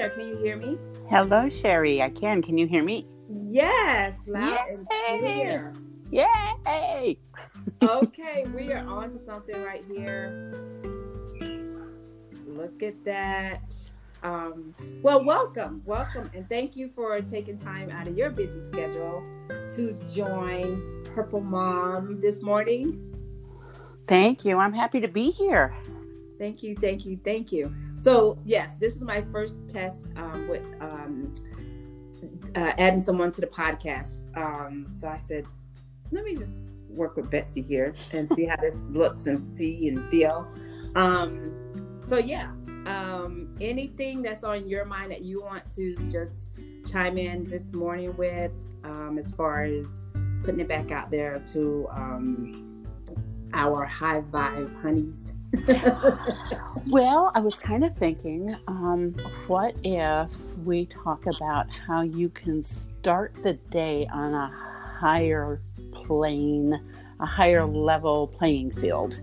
there. Can you hear me? Hello, Sherry. I can. Can you hear me? Yes, loud and clear. Yay! okay, we are on to something right here. Look at that. Um, well, welcome, welcome, and thank you for taking time out of your busy schedule to join Purple Mom this morning. Thank you. I'm happy to be here. Thank you, thank you, thank you. So, yes, this is my first test um, with um, uh, adding someone to the podcast. Um, so I said, let me just work with Betsy here and see how this looks and see and feel. Um, so yeah, um, anything that's on your mind that you want to just chime in this morning with, um, as far as putting it back out there to our high vibe honeys. well, I was kind of thinking, um, what if we talk about how you can start the day on a higher plane, a higher level playing field?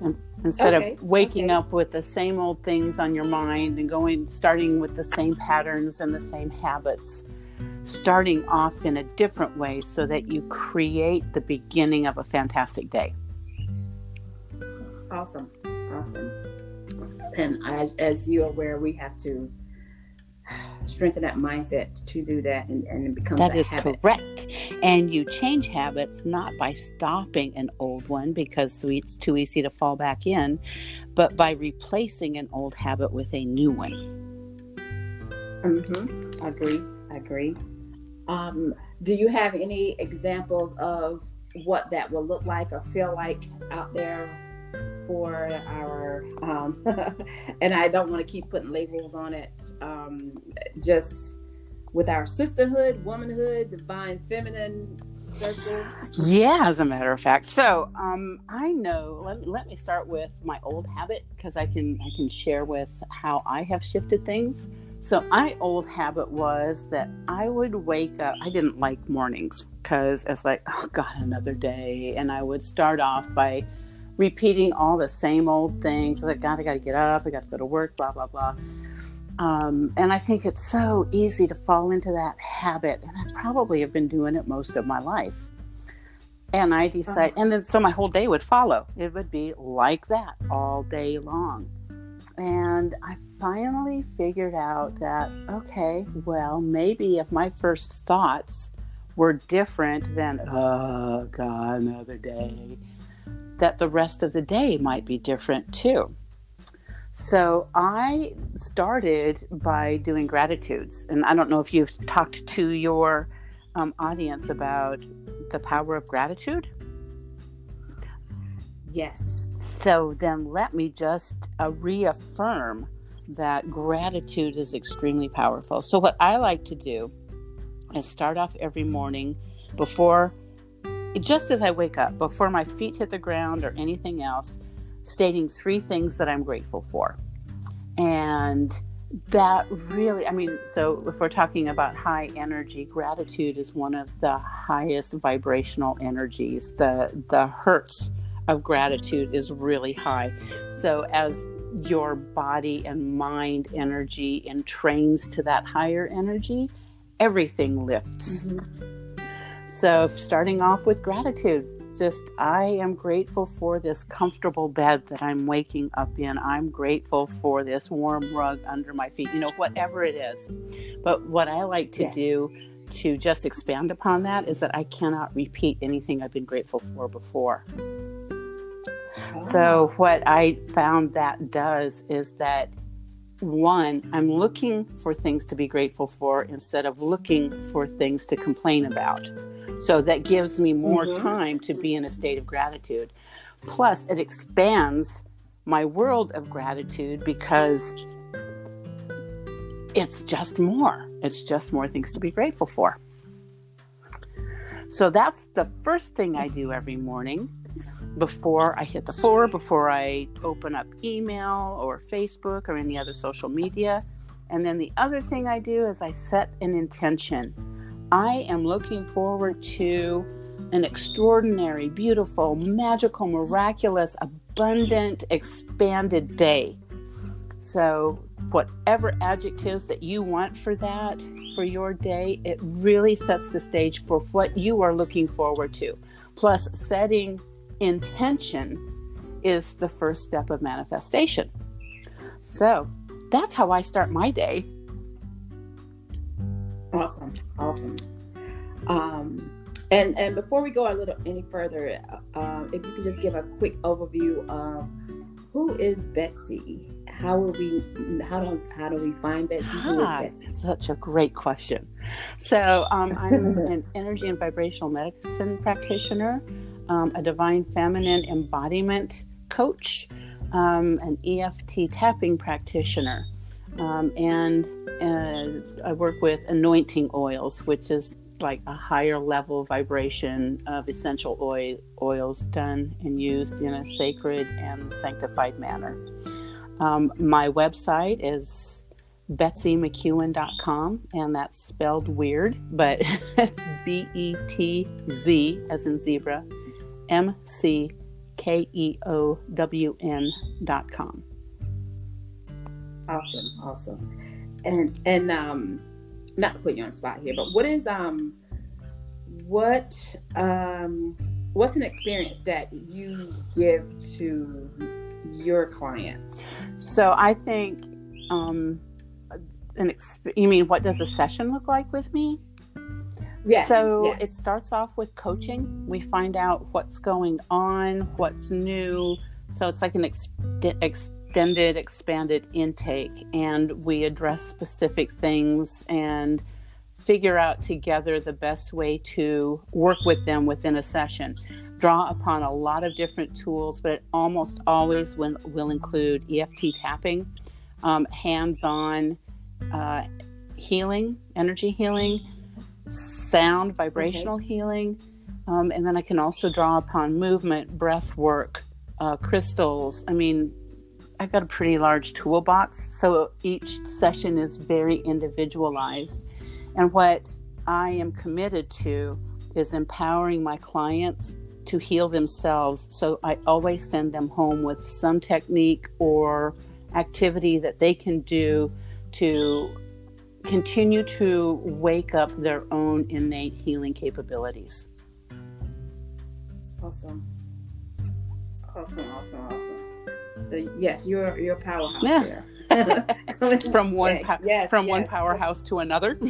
And instead okay. of waking okay. up with the same old things on your mind and going, starting with the same patterns and the same habits, starting off in a different way so that you create the beginning of a fantastic day. Awesome. Awesome. And as, as you're aware, we have to strengthen that mindset to do that and, and it becomes that is habit. correct and you change habits not by stopping an old one because it's too easy to fall back in but by replacing an old habit with a new one mm-hmm. agree agree. Um, do you have any examples of what that will look like or feel like out there for our um, and i don't want to keep putting labels on it um, just with our sisterhood womanhood divine feminine circle? Yeah as a matter of fact. So um, i know let, let me start with my old habit because i can i can share with how i have shifted things so my old habit was that i would wake up i didn't like mornings because it's like oh god another day. And i would start off by repeating all the same old things like god i gotta get up i gotta go to work blah blah blah. Um, and i think it's so easy to fall into that habit and i probably have been doing it most of my life. And i decide and then so my whole day would follow. It would be like that all day long and i finally figured out that okay well maybe if my first thoughts were different than oh god another day that the rest of the day might be different too. So I started by doing gratitudes. And I don't know if you've talked to your um, audience about the power of gratitude. Yes. So then let me just uh, reaffirm that gratitude is extremely powerful. So, what I like to do is start off every morning before just as I wake up, before my feet hit the ground or anything else, stating three things that I'm grateful for. And that really, I mean, so if we're talking about high energy, gratitude is one of the highest vibrational energies. The the hertz of gratitude is really high. So as your body and mind energy entrains to that higher energy, everything lifts. Mm-hmm. So, starting off with gratitude, just I am grateful for this comfortable bed that I'm waking up in. I'm grateful for this warm rug under my feet, you know, whatever it is. But what I like to yes. do to just expand upon that is that I cannot repeat anything I've been grateful for before. So, what I found that does is that one, I'm looking for things to be grateful for instead of looking for things to complain about. So that gives me more mm-hmm. time to be in a state of gratitude. Plus, it expands my world of gratitude because it's just more. It's just more things to be grateful for. So that's the first thing I do every morning before I hit the floor, before I open up email or Facebook or any other social media. And then the other thing I do is I set an intention. I am looking forward to an extraordinary, beautiful, magical, miraculous, abundant, expanded day. So whatever adjectives that you want for that for your day, it really sets the stage for what you are looking forward to. Plus, setting intention is the first step of manifestation. So that's how I start my day. Awesome, awesome. Um, and and before we go a little any further, uh, if you could just give a quick overview of who is Betsy? How will we? How do how do we find Betsy? Who is Ah, Betsy? Such a great question. So, um, I'm an energy and vibrational medicine practitioner, um, a divine feminine embodiment coach, um, an EFT tapping practitioner, um, and uh, I work with anointing oils, which is like a higher level vibration of essential oil, oils done and used in a sacred and sanctified manner. Um, my website is betsymckeown.com and that's spelled weird but it's b-e-t-z as in zebra m-c-k-e-o-w-n dot com Awesome, awesome. And and um, not to put you on the spot here, but what is um, what um, what's an experience that you give to your clients? so i think um an exp- you mean what does a session look like with me Yes. So yes. it starts off with coaching. We find out what's going on, what's new. So it's like an ex- extended, expanded intake, and we address specific things and figure out together the best way to work with them within a session. Draw upon a lot of different tools, but it almost always will, will include EFT tapping, um, hands on uh, healing, energy healing sound, vibrational healing. Um, and then I can also draw upon movement, breath work, uh, crystals. I mean, I've got a pretty large toolbox. So each session is very individualized. And what I am committed to is empowering my clients to heal themselves. So I always send them home with some technique or activity that they can do to continue to wake up their own innate healing capabilities. awesome, awesome, awesome, awesome. So yes, you're you're a powerhouse Yeah. there. From one po- yes, from one powerhouse to another.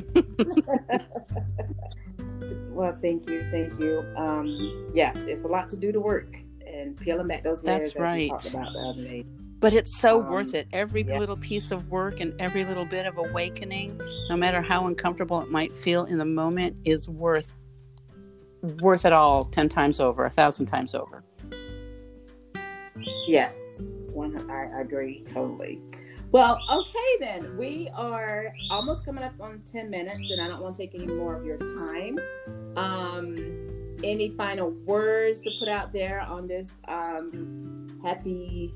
Well, thank you, thank you. Um, yes, it's a lot to do the work and peeling back those layers That's as we talked about the other day. But it's so Um, worth it. Every yeah. little piece of work and every little bit of awakening, no matter how uncomfortable it might feel in the moment, is worth worth it all ten times over, a thousand times over. Yes, one. I agree totally. Well, okay then. We are almost coming up on ten minutes, and I don't want to take any more of your time. Um, any final words to put out there on this um, happy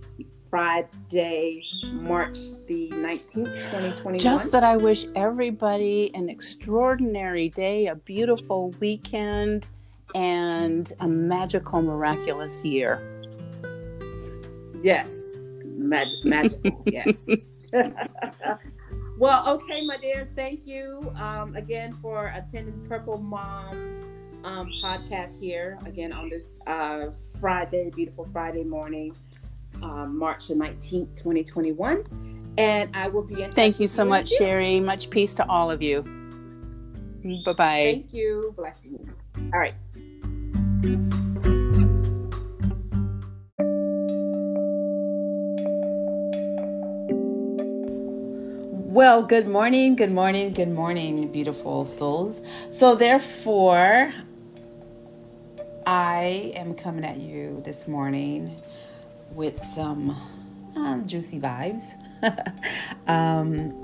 Friday, March the nineteenth, twenty twenty Just that I wish everybody an extraordinary day, a beautiful weekend, and a magical, miraculous year. Yes, magic, magical. yes. well, okay, my dear. Thank you um, again for attending Purple Moms um, podcast here again on this uh, Friday, beautiful Friday morning, um, March the nineteenth, twenty twenty one. And I will be in. Thank you so in much, June. Sherry. Much peace to all of you. Bye bye. Thank you. Blessing. All right. Well, good morning, good morning, good morning, beautiful souls. So, therefore, I am coming at you this morning with some um, juicy vibes. um,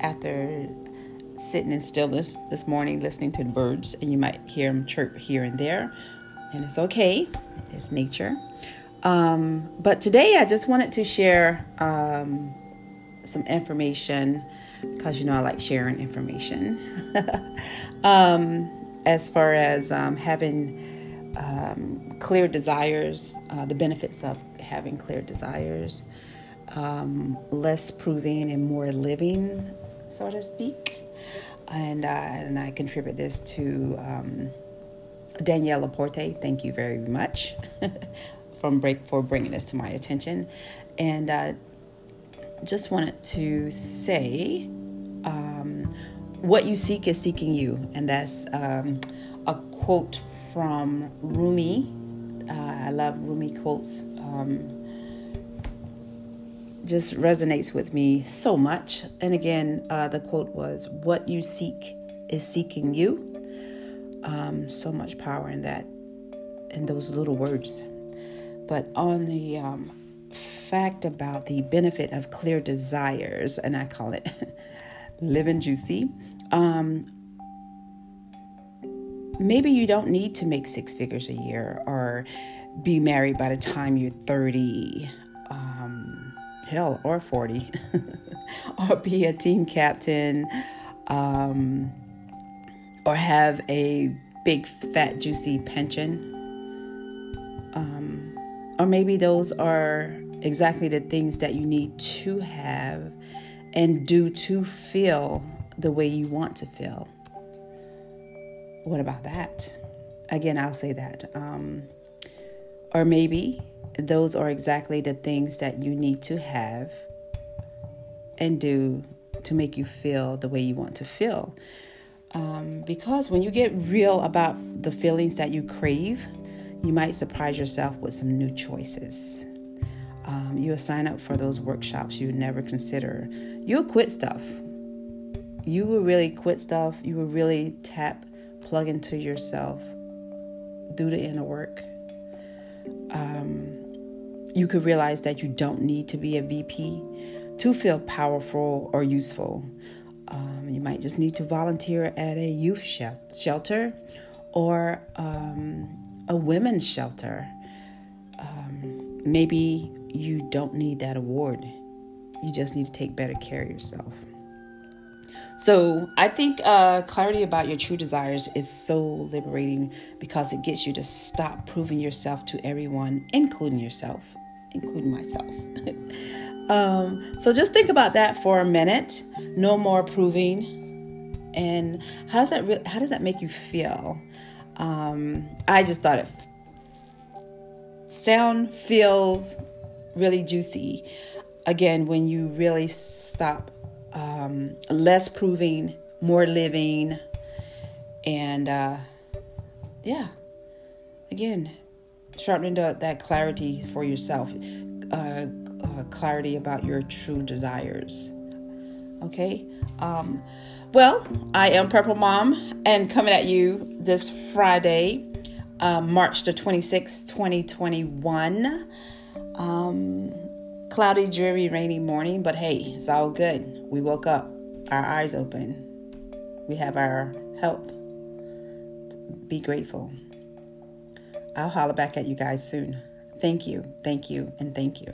after sitting in stillness this morning, listening to the birds, and you might hear them chirp here and there, and it's okay, it's nature. Um, but today, I just wanted to share. Um, some information because you know I like sharing information. um, as far as um, having clear desires, uh, the benefits of having clear desires, um, less proving and more living, so to speak. And, uh, and I contribute this to um, Danielle LaPorte. Thank you very much from break for bringing this to my attention. And uh, just wanted to say um, what you seek is seeking you. And that's um, a quote from Rumi. Uh, I love Rumi quotes. Um, just resonates with me so much. And again, uh, the quote was, What you seek is seeking you. Um, so much power in that, in those little words. But on the um, fact about the benefit of clear desires, and I call it living juicy, um, maybe you don't need to make six figures a year or be married by the time you're 30 um, hell or 40 or be a team captain um, or have a big fat juicy pension um, or maybe those are exactly the things that you need to have and do to feel the way you want to feel. What about that? Again, I'll say that. Um, or maybe those are exactly the things that you need to have and do to make you feel the way you want to feel. Um, because when you get real about the feelings that you crave, you might surprise yourself with some new choices. Um, you'll sign up for those workshops you never consider. You'll quit stuff. You will really quit stuff. You will really tap, plug into yourself, do the inner work. Um, you could realize that you don't need to be a VP to feel powerful or useful. Um, you might just need to volunteer at a youth shelter or um, a women's shelter. Um, maybe you don't need that award. You just need to take better care of yourself. So I think uh, clarity about your true desires is so liberating because it gets you to stop proving yourself to everyone, including yourself, including myself. um, so just think about that for a minute. No more proving. And how does that re- how does that make you feel? Um, I just thought it sound feels really juicy. Again, when you really stop, um, less proving, more living, and uh, yeah, again, sharpening the, that clarity for yourself, uh, uh, clarity about your true desires. Okay. Um, well, I am Purple Mom and coming at you this Friday, uh, March the 26th, 2021. Um, cloudy, dreary, rainy morning, but hey, it's all good. We woke up, our eyes open, we have our health. Be grateful. I'll holler back at you guys soon. Thank you, thank you, and thank you.